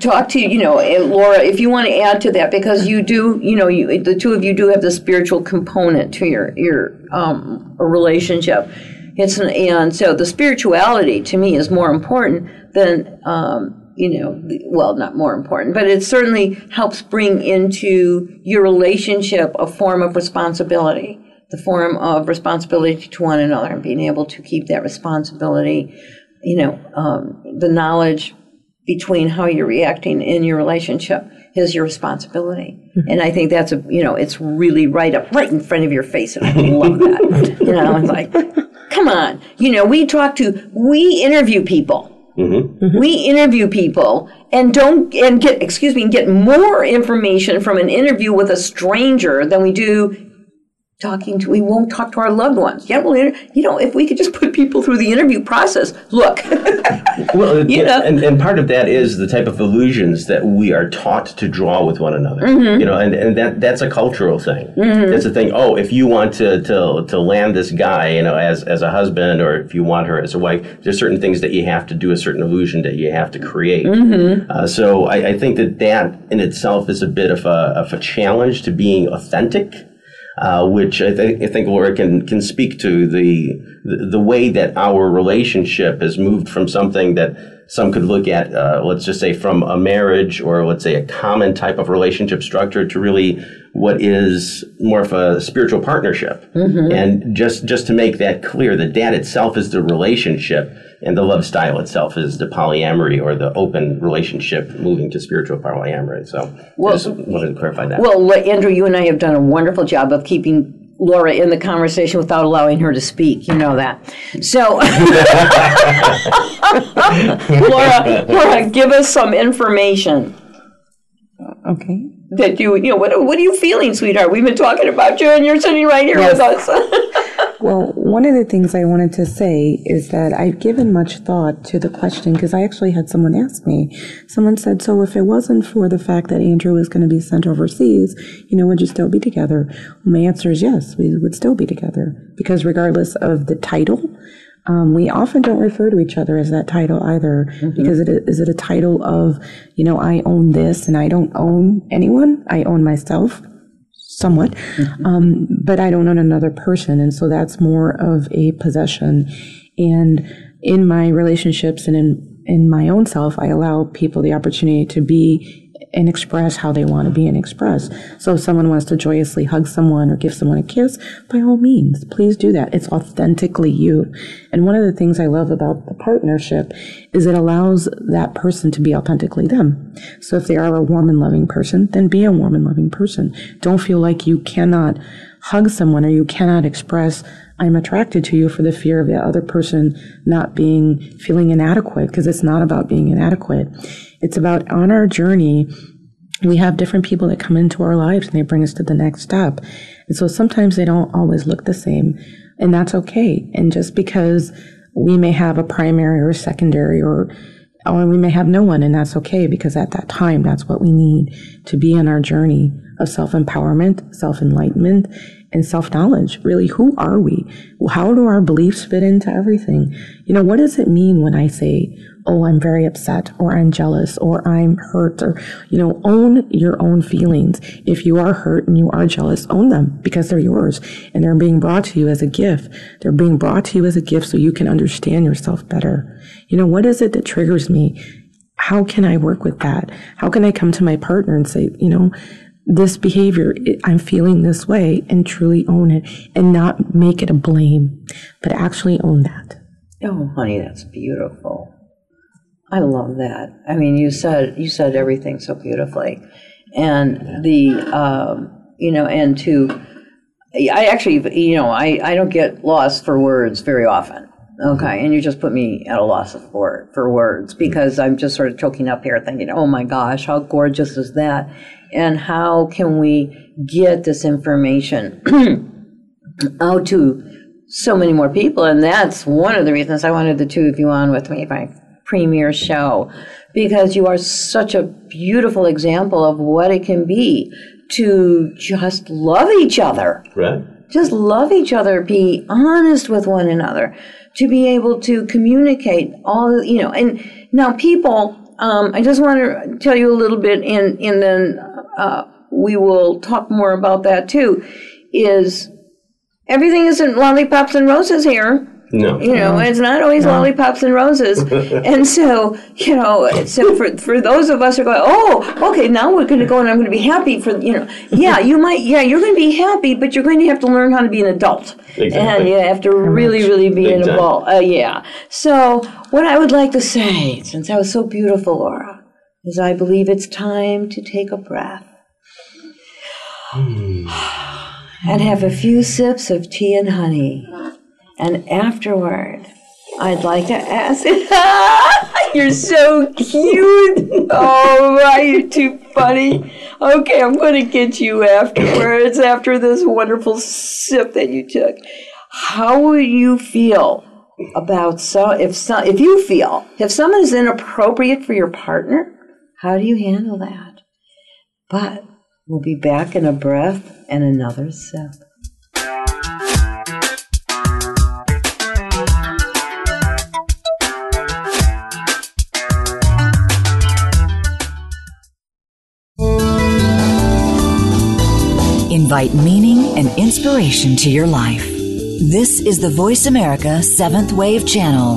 talk to you know eh, Laura if you want to add to that because you do you know you the two of you do have the spiritual component to your your um, relationship. It's an, and so the spirituality to me is more important than um, you know well not more important but it certainly helps bring into your relationship a form of responsibility the form of responsibility to one another and being able to keep that responsibility you know, um, the knowledge between how you're reacting in your relationship is your responsibility. Mm-hmm. And I think that's a, you know, it's really right up, right in front of your face. And I love that. you know, it's like, come on. You know, we talk to, we interview people. Mm-hmm. Mm-hmm. We interview people and don't, and get, excuse me, and get more information from an interview with a stranger than we do talking to, we won't talk to our loved ones. Yeah, well, you know, if we could just put people through the interview process, look. Well, You know? and, and part of that is the type of illusions that we are taught to draw with one another. Mm-hmm. You know, and, and that that's a cultural thing. That's a thing. Oh, if you want to, to to land this guy, you know, as as a husband, or if you want her as a wife, there's certain things that you have to do, a certain illusion that you have to create. Mm-hmm. Uh, so I, I think that that in itself is a bit of a of a challenge to being authentic. Uh, which I, th- I, think Laura can can speak to the, the, the way that our relationship has moved from something that some could look at, uh, let's just say, from a marriage or let's say a common type of relationship structure to really what is more of a spiritual partnership. Mm-hmm. And just just to make that clear, the dyad itself is the relationship and the love style itself is the polyamory or the open relationship moving to spiritual polyamory. So well, just wanted to clarify that. Well, Andrew, you and I have done a wonderful job of keeping Laura in the conversation without allowing her to speak. You know that. So, Laura, Laura, give us some information. Okay. That you, you know, what, what are you feeling, sweetheart? We've been talking about you, and you're sitting right here yes. with us. Well, one of the things I wanted to say is that I've given much thought to the question because I actually had someone ask me. Someone said, So if it wasn't for the fact that Andrew was going to be sent overseas, you know, would you still be together? Well, my answer is yes, we would still be together because regardless of the title, um, we often don't refer to each other as that title either mm-hmm. because it is it a title of you know I own this and I don't own anyone I own myself somewhat, mm-hmm. um, but I don't own another person. And so that's more of a possession. And in my relationships and in, in my own self, I allow people the opportunity to be and express how they want to be and express. So if someone wants to joyously hug someone or give someone a kiss, by all means, please do that. It's authentically you. And one of the things I love about the partnership is it allows that person to be authentically them. So if they are a warm and loving person, then be a warm and loving person. Don't feel like you cannot hug someone or you cannot express I'm attracted to you for the fear of the other person not being feeling inadequate because it's not about being inadequate. It's about on our journey, we have different people that come into our lives and they bring us to the next step. And so sometimes they don't always look the same, and that's okay. And just because we may have a primary or a secondary or or we may have no one and that's okay because at that time that's what we need to be on our journey of self-empowerment, self-enlightenment and self knowledge. Really, who are we? How do our beliefs fit into everything? You know, what does it mean when I say, oh, I'm very upset or I'm jealous or I'm hurt or, you know, own your own feelings. If you are hurt and you are jealous, own them because they're yours and they're being brought to you as a gift. They're being brought to you as a gift so you can understand yourself better. You know, what is it that triggers me? How can I work with that? How can I come to my partner and say, you know, this behavior, I'm feeling this way and truly own it and not make it a blame, but actually own that. Oh, honey, that's beautiful. I love that. I mean, you said you said everything so beautifully, and the um, you know, and to I actually you know I I don't get lost for words very often. Okay, and you just put me at a loss of for for words because I'm just sort of choking up here, thinking, "Oh my gosh, how gorgeous is that?" and how can we get this information out to so many more people? And that's one of the reasons I wanted the two of you on with me, my premiere show, because you are such a beautiful example of what it can be to just love each other. Right. Just love each other, be honest with one another, to be able to communicate all, you know, and now people um, I just want to tell you a little bit, and and then uh, we will talk more about that too. Is everything isn't lollipops and roses here? No. You know, it's not always no. lollipops and roses. and so, you know, so for, for those of us who are going, oh, okay, now we're going to go and I'm going to be happy for, you know, yeah, you might, yeah, you're going to be happy, but you're going to have to learn how to be an adult. Exactly. And you have to really, really be an adult. Uh, yeah. So, what I would like to say, since that was so beautiful, Laura, is I believe it's time to take a breath. Hmm. and have a few sips of tea and honey and afterward, I'd like to ask. you're so cute. Oh, my, you're too funny. Okay, I'm going to get you afterwards after this wonderful sip that you took. How will you feel about so if so, if you feel if someone is inappropriate for your partner? How do you handle that? But we'll be back in a breath and another sip. Invite meaning and inspiration to your life. This is the VoiceAmerica Seventh Wave Channel.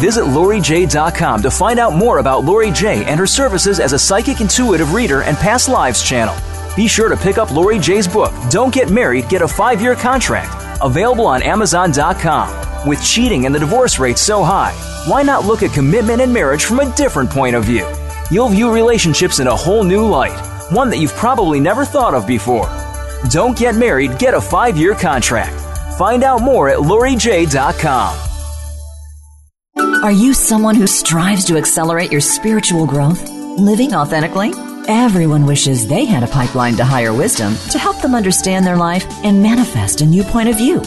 Visit LoriJae.com to find out more about Lori Jae and her services as a psychic intuitive reader and past lives channel. Be sure to pick up Lori Jae's book, Don't Get Married, Get a Five Year Contract, available on Amazon.com. With cheating and the divorce rate so high, why not look at commitment and marriage from a different point of view? You'll view relationships in a whole new light, one that you've probably never thought of before. Don't get married, get a five year contract. Find out more at LoriJae.com. Are you someone who strives to accelerate your spiritual growth, living authentically? Everyone wishes they had a pipeline to higher wisdom to help them understand their life and manifest a new point of view.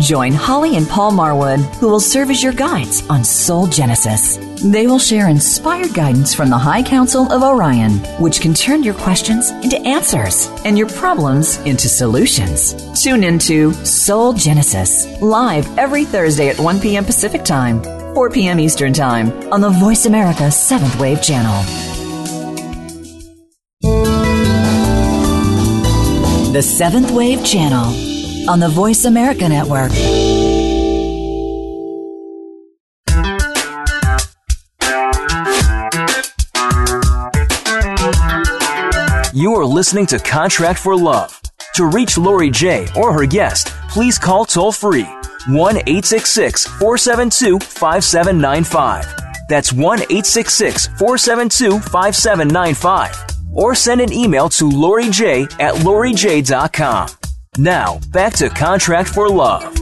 Join Holly and Paul Marwood, who will serve as your guides on Soul Genesis. They will share inspired guidance from the High Council of Orion, which can turn your questions into answers and your problems into solutions. Tune into Soul Genesis, live every Thursday at 1 p.m. Pacific Time, 4 p.m. Eastern Time on the VoiceAmerica 7th Wave Channel. The Seventh Wave Channel on the VoiceAmerica Network. You are listening to Contract for Love. To reach Lori Jae or her guest, please call toll free 1 866 472 5795. That's 1 866 472 5795. Or send an email to Lori Jae at LoriJae.com. Now, back to Contract for Love.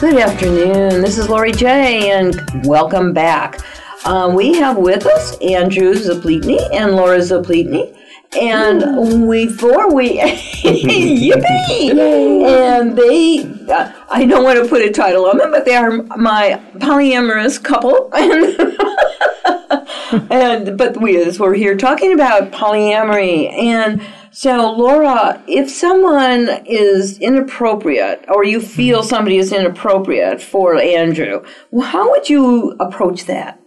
Good afternoon. This is Lori Jae, and welcome back. Uh, we have with us Andrew Zaplitny and Laura Zaplitny. And before we, yippee! And they, uh, I don't want to put a title on them, but they are my polyamorous couple. and but we, as we're here talking about polyamory, and so Laura, if someone is inappropriate, or you feel somebody is inappropriate for Andrew, how would you approach that?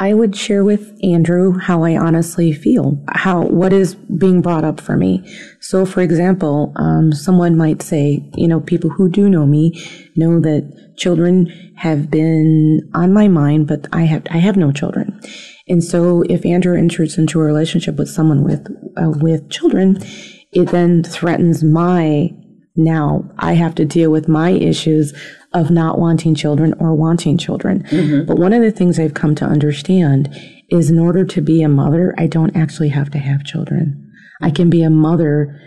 I would share with Andrew how I honestly feel, how what is being brought up for me. So, for example, um, someone might say, you know, people who do know me know that children have been on my mind, but I have I have no children, and so if Andrew enters into a relationship with someone with uh, with children, it then threatens my now I have to deal with my issues of not wanting children or wanting children. Mm-hmm. But one of the things I've come to understand is in order to be a mother, I don't actually have to have children. I can be a mother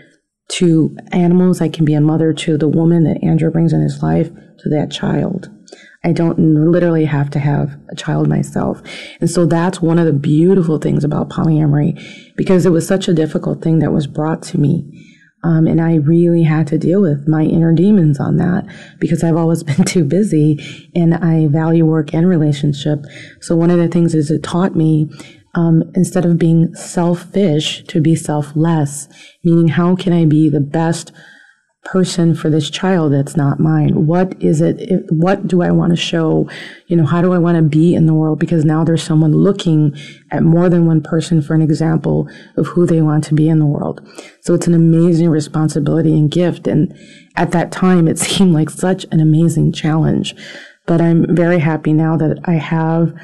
to animals. I can be a mother to the woman that Andrew brings in his life, to that child. I don't literally have to have a child myself. And so that's one of the beautiful things about polyamory because it was such a difficult thing that was brought to me um, and I really had to deal with my inner demons on that because I've always been too busy and I value work and relationship. So one of the things is it taught me um, instead of being selfish to be selfless, meaning how can I be the best person for this child that's not mine? What is it? What do I want to show? You know, how do I want to be in the world? Because now there's someone looking at more than one person for an example of who they want to be in the world. So it's an amazing responsibility and gift. And at that time, it seemed like such an amazing challenge. But I'm very happy now that I have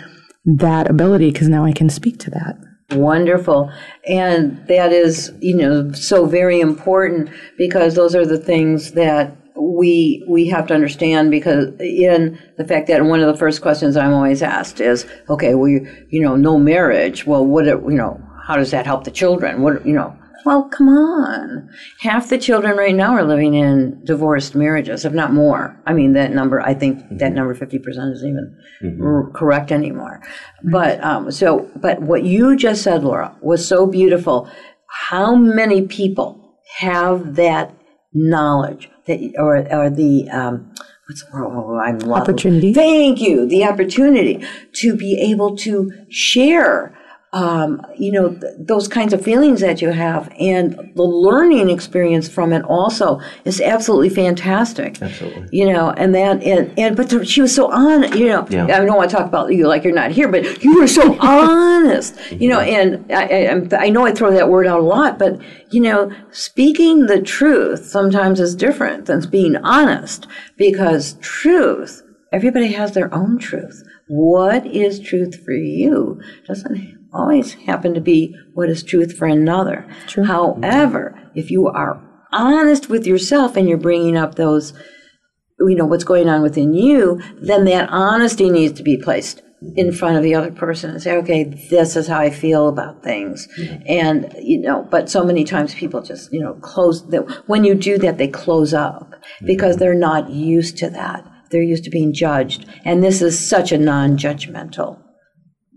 that ability because now I can speak to that. Wonderful. And that is, you know, so very important because those are the things that we we have to understand because in the fact that one of the first questions I'm always asked is, okay, we, you know, no marriage. Well, what, you know, how does that help the children? What, you know, well, come on. Half the children right now are living in divorced marriages, if not more. I mean, that number, I think mm-hmm. that number 50% isn't even mm-hmm. correct anymore. But, um, so, but what you just said, Laura, was so beautiful. How many people have that knowledge that, or, or the, um, what's the oh, I'm opportunity. Thank you. The opportunity to be able to share um, you know, th- those kinds of feelings that you have and the learning experience from it also is absolutely fantastic. Absolutely. You know, and that, and, and but the, she was so on, you know, Yeah. I don't want to talk about you like you're not here, but you were so honest, you know, and I, I, I know I throw that word out a lot, but, you know, speaking the truth sometimes is different than being honest because truth, everybody has their own truth. What is truth for you doesn't always happen to be what is truth for another. However, if you are honest with yourself and you're bringing up those you know what's going on within you, then that honesty needs to be placed in front of the other person and say, okay, this is how I feel about things. Mm-hmm. And, you know, but so many times people just, you know, close that when you do that, they close up because mm-hmm. they're not used to that. They're used to being judged. And this is such a non judgmental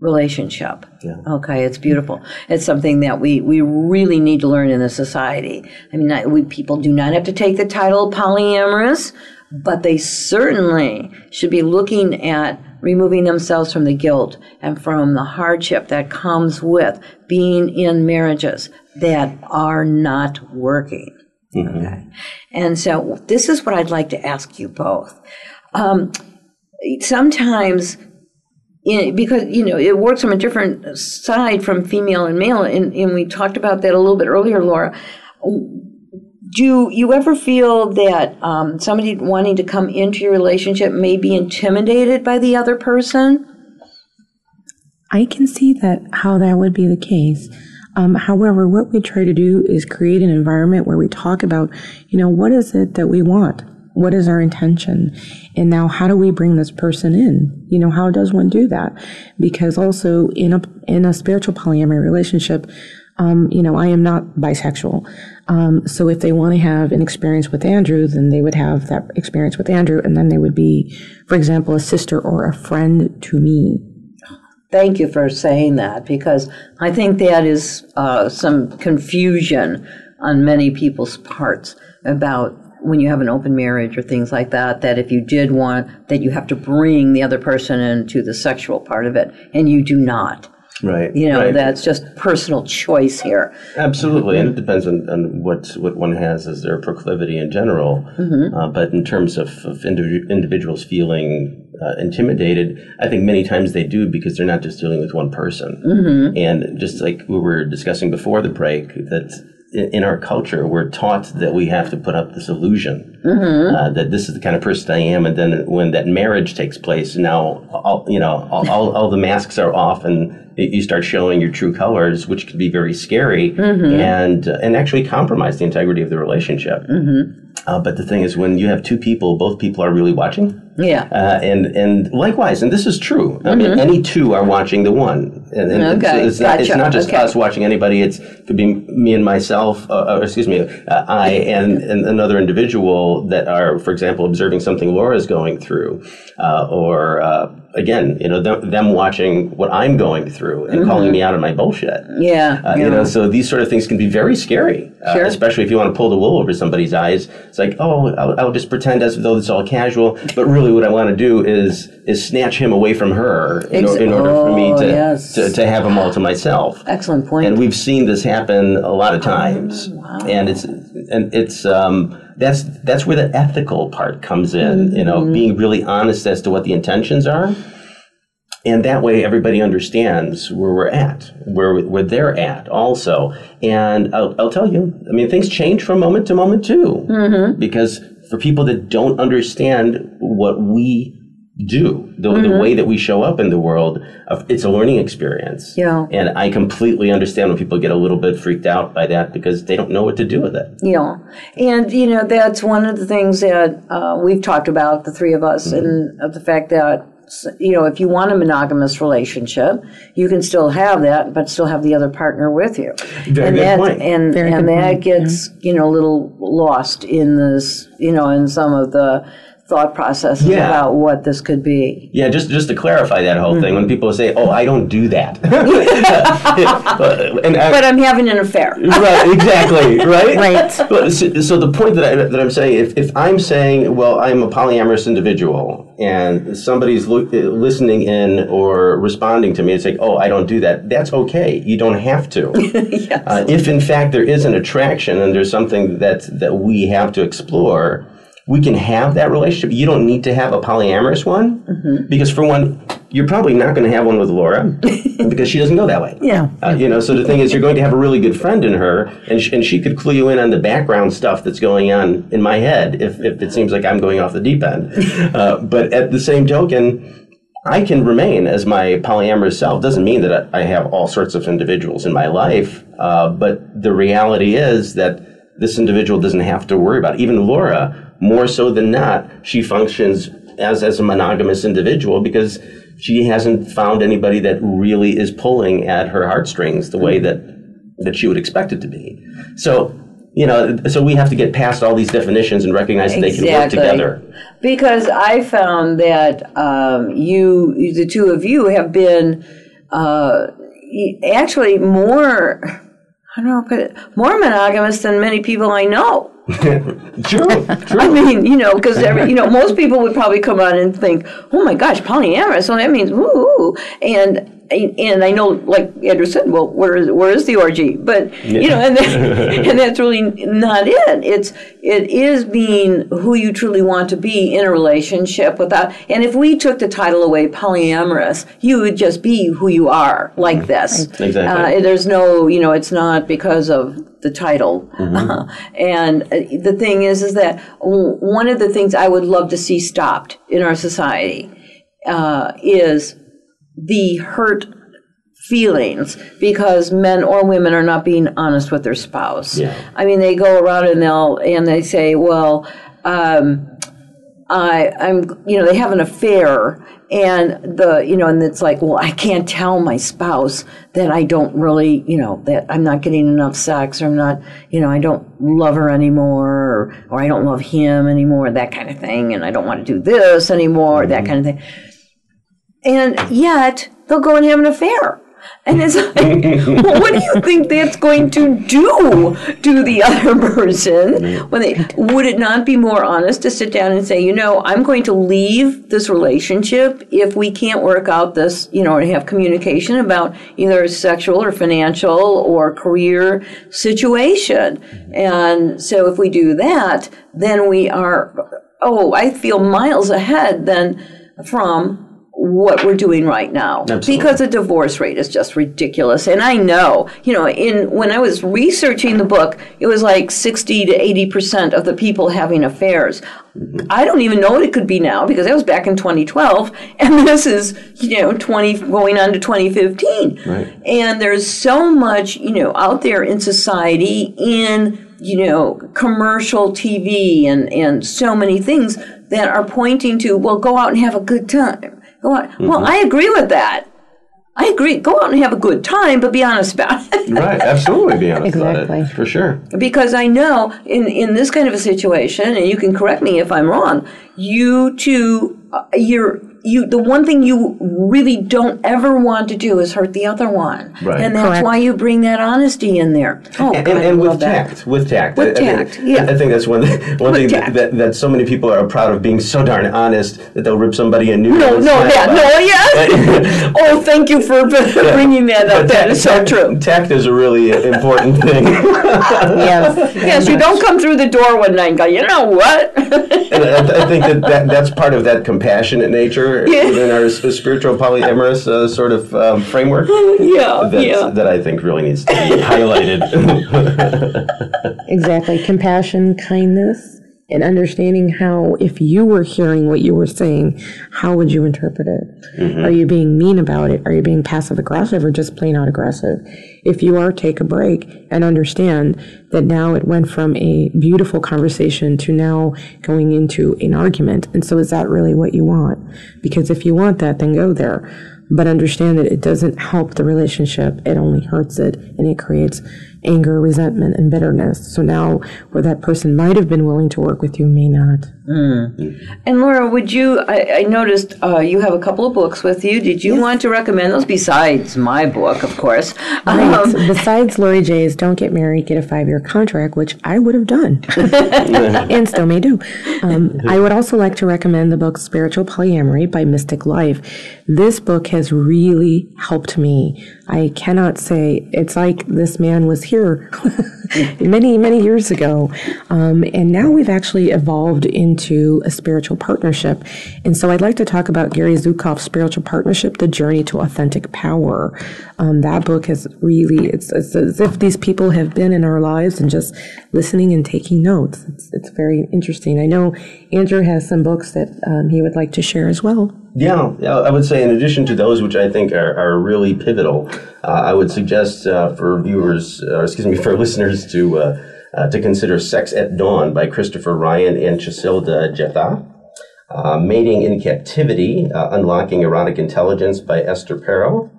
relationship. Yeah. Okay, it's beautiful. It's something that we, we really need to learn in the society. I mean, I- we, people do not have to take the title polyamorous, but they certainly should be looking at removing themselves from the guilt and from the hardship that comes with being in marriages that are not working. Okay. And so this is what I'd like to ask you both. Um, sometimes in, because you know it works from a different side from female and male and, and we talked about that a little bit earlier laura do you ever feel that um, somebody wanting to come into your relationship may be intimidated by the other person I can see that how that would be the case. Um, however, what we try to do is create an environment where we talk about, you know, what is it that we want? What is our intention? And now, how do we bring this person in? You know, how does one do that? Because also in a in a spiritual polyamory relationship, um, you know, I am not bisexual. Um, so if they want to have an experience with Andrew, then they would have that experience with Andrew, and then they would be, for example, a sister or a friend to me. Thank you for saying that because I think that is uh, some confusion on many people's parts about when you have an open marriage or things like that. That if you did want, that you have to bring the other person into the sexual part of it, and you do not. Right. You know, right. that's just personal choice here. Absolutely, and it depends on, on what what one has as their proclivity in general. Uh, but in terms of, of individu- individuals feeling uh, intimidated, I think many times they do because they're not just dealing with one person. And just like we were discussing before the break, that in, our culture we're taught that we have to put up this illusion uh, that this is the kind of person I am, and then when that marriage takes place, now all, you know all, all, all the masks are off and you start showing your true colors, which could be very scary and uh, and actually compromise the integrity of the relationship. Uh, but the thing is, when you have two people, both people are really watching. Yeah. Uh, and and likewise, and this is true. I mean, any two are watching the one, and, and it's- Okay, it's, not, it's gotcha, not just okay. us watching anybody. It's could be me and myself, uh, or excuse me, uh, I and, and another individual that are, for example, observing something Laura's going through, uh, or uh, again, you know, them, them watching what I'm going through and calling me out on my bullshit. Yeah. Uh, You know, so these sort of things can be very scary, uh, Sure. especially if you want to pull the wool over somebody's eyes. It's like, oh, I'll, I'll just pretend as though it's all casual, but really, what I want to do is is snatch him away from her in, or, in order for me oh, to, yes. to to have him all to myself. Excellent point. And we've seen this happen a lot of times, Wow. and it's and it's um, that's that's where the ethical part comes in. You know, being really honest as to what the intentions are, and that way everybody understands where we're at, where where they're at also. And I'll, I'll tell you, I mean, things change from moment to moment too, because for people that don't understand what we do, the, the way that we show up in the world, it's a learning experience. Yeah. And I completely understand when people get a little bit freaked out by that because they don't know what to do with it. Yeah, and you know that's one of the things that uh, we've talked about, the three of us, and of the fact that you know if you want a monogamous relationship, you can still have that, but still have the other partner with you. Very and good that, point. And Very and good that point, gets you know a little lost in this, you know, in some of the thought processes Yeah. about what this could be. Yeah, just just to clarify that whole thing, when people say, "Oh, I don't do that," and I, But I'm having an affair. right, exactly, right, Right. But so, so the point that I that I'm saying, if if I'm saying, well, I'm a polyamorous individual, and somebody's lo- listening in or responding to me and saying, "Oh, I don't do that," that's okay. You don't have to. uh, if in fact there is an attraction and there's something that that we have to explore. We can have that relationship. You don't need to have a polyamorous one because, for one, you're probably not going to have one with Laura because she doesn't go that way. Yeah. Uh, you know, so the thing is, you're going to have a really good friend in her, and, sh- and she could clue you in on the background stuff that's going on in my head if, if it seems like I'm going off the deep end. Uh, but at the same token, I can remain as my polyamorous self. Doesn't mean that I I have all sorts of individuals in my life, uh, but the reality is that this individual doesn't have to worry about it. Even Laura, more so than not, she functions as, as a monogamous individual because she hasn't found anybody that really is pulling at her heartstrings the way that, that she would expect it to be. So, you know, so we have to get past all these definitions and recognize that they can work together. Because I found that um, you, the two of you, have been uh, actually more, I don't know, how to put it, more monogamous than many people I know. True, true. I mean, you know, because you know, most people would probably come on and think, "Oh my gosh, polyamorous! So that means woo!" And and I know, like Andrew said, well, where is where is the orgy? But you know, and that, and that's really not it. It's it is being who you truly want to be in a relationship without. And if we took the title away, polyamorous, you would just be who you are, like this. Exactly. Uh, there's no, you know, it's not because of the title. and uh, the thing is, is that one of the things I would love to see stopped in our society uh, is the hurt feelings because men or women are not being honest with their spouse. Yeah. I mean, they go around and they'll and they say, well. Um, I, I'm, you know, they have an affair, and the, you know, and it's like, well, I can't tell my spouse that I don't really, you know, that I'm not getting enough sex, or I'm not, you know, I don't love her anymore, or, or I don't love him anymore, that kind of thing, and I don't want to do this anymore, that kind of thing. And yet, they'll go and have an affair. And it's like, well, what do you think that's going to do to the other person? When they, would it not be more honest to sit down and say, you know, I'm going to leave this relationship if we can't work out this, you know, and have communication about either a sexual or financial or career situation. And so if we do that, then we are, oh, I feel miles ahead than from what we're doing right now. Absolutely. because the divorce rate is just ridiculous. And i know you know in when i was researching the book it was like 60 to 80 percent of the people having affairs. Mm-hmm. I don't even know what it could be now because that was back in 2012 and this is you know 20 going on to 2015 Right. and there's so much you know out there in society in you know commercial tv and and so many things that are pointing to well go out and have a good time go out well i agree with that. I agree. Go out and have a good time but be honest about it. Right, absolutely be honest about it. For sure. because I know in, in this kind of a situation, and you can correct me if I'm wrong, you two, uh, you're, you, the one thing you really don't ever want to do is hurt the other one. Right. And that's Correct. why you bring that honesty in there. Oh, and, God, and, I and love with that. tact, with tact, With I, I tact, think, yeah. I think that's one one With thing that, that, that so many people are proud of being so darn honest that they'll rip somebody a new. No, no, yeah, no, yes. oh, thank you for bringing that up. That is so true. Tact is a really important thing, Yes. Yes, you don't come through the door one night and go, you know what? and I, I think that, that that's part of that compassionate nature Yeah. within our spiritual polyamorous uh, sort of um, framework. yeah, That's, yeah. That I think really needs to be highlighted. Exactly. Compassion, kindness, and understanding how, if you were hearing what you were saying, how would you interpret it? Mm-hmm. Are you being mean about it? Are you being passive aggressive or just plain out aggressive? If you are, take a break and understand that now it went from a beautiful conversation to now going into an argument. And so is that really what you want? Because if you want that, then go there. But understand that it doesn't help the relationship. It only hurts it and it creates anger, resentment, and bitterness. So now, where that person might have been willing to work with you may not. Mm. And Laura, would you? I, I noticed uh, you have a couple of books with you. Did you yes. want to recommend those besides my book, of course? Right. Um, besides Lori Jae's "Don't Get Married, Get a Five-Year Contract," which I would have done and still may do. Um, I would also like to recommend the book "Spiritual Polyamory" by Mystic Life. This book has really helped me. I cannot say it's like this man was here many, many years ago. Um, and now we've actually evolved into a spiritual partnership. And so I'd like to talk about Gary Zukav's Spiritual Partnership, The Journey to Authentic Power. Um, that book has really, it's, it's, as if these people have been in our lives and just listening and taking notes. It's, it's very interesting. I know Andrew has some books that um, he would like to share as well. Yeah, I would say in addition to those which I think are, are really pivotal, uh, I would suggest uh, for viewers, uh, excuse me, for listeners to uh, uh, to consider "Sex at Dawn" by Christopher Ryan and Cacilda Jetha, uh, "Mating in Captivity: Unlocking Erotic Intelligence" by Esther Perel,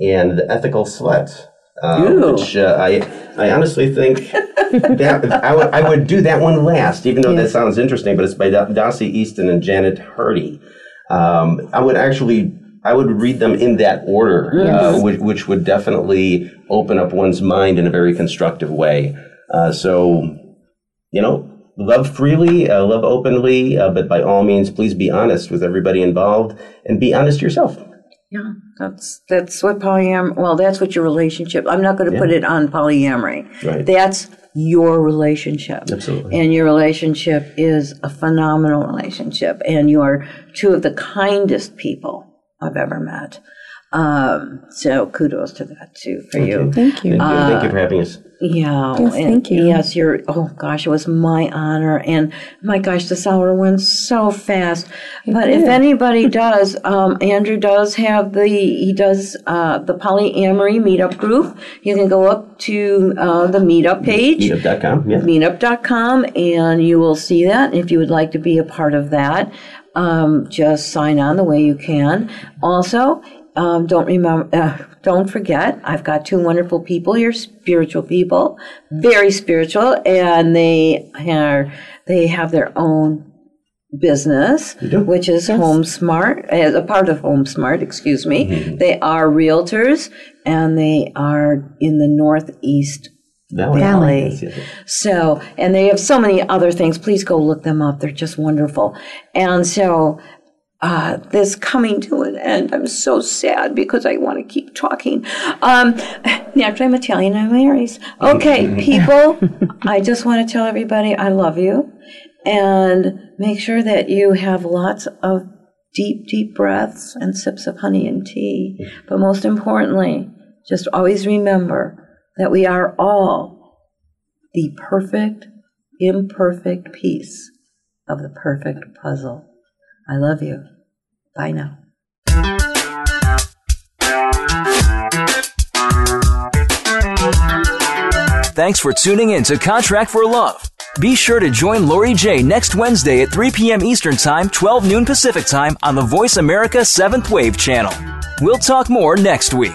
and "The Ethical Slut." which I, I honestly think that I would, do that one last, even though that sounds interesting. But it's by Dossie Easton and Janet Hardy. Um, I would actually I would read them in that order, uh, yes. uh, which, which, would definitely open up one's mind in a very constructive way. Uh, so, you know, love freely, uh, love openly, uh, but by all means, please be honest with everybody involved and be honest yourself. Yeah, that's that's what polyam. Well, that's what your relationship. I'm not going to yeah. put it on polyamory. Right. That's your relationship. Absolutely. And your relationship is a phenomenal relationship. And you are two of the kindest people I've ever met. Um, so kudos to that too for you. Thank you. Thank you. Uh, thank you for having us. Yeah. Yes, thank you. Yes, you're, oh gosh, it was my honor. And my gosh, this hour went so fast. It but did. if anybody does, um, Andrew does have the, he does, uh, the polyamory meetup group. You can go up to, uh, the meetup page. Meetup.com, yeah. Meetup.com and you will see that if you would like to be a part of that. Um, just sign on the way you can. Also, um, don't remember, uh, don't forget, I've got two wonderful people here, spiritual people, very spiritual, and they are they have their own business, which is yes. HomeSmart, as a part of HomeSmart, excuse me. Mm-hmm. They are realtors, and they are in the Northeast Valley. Valley. So, and they have so many other things. Please go look them up. They're just wonderful. And so uh, this coming to an end. I'm so sad because I want to keep talking. Um, naturally, I'm Italian. I'm Aries. Okay, people, I just want to tell everybody I love you and make sure that you have lots of deep, deep breaths and sips of honey and tea. But most importantly, just always remember that we are all the perfect, imperfect piece of the perfect puzzle. I love you. Bye now. Thanks for tuning in to Contract for Love. Be sure to join Lori Jae next Wednesday at 3 p.m. Eastern Time, 12 noon Pacific Time on the VoiceAmerica 7th Wave channel. We'll talk more next week.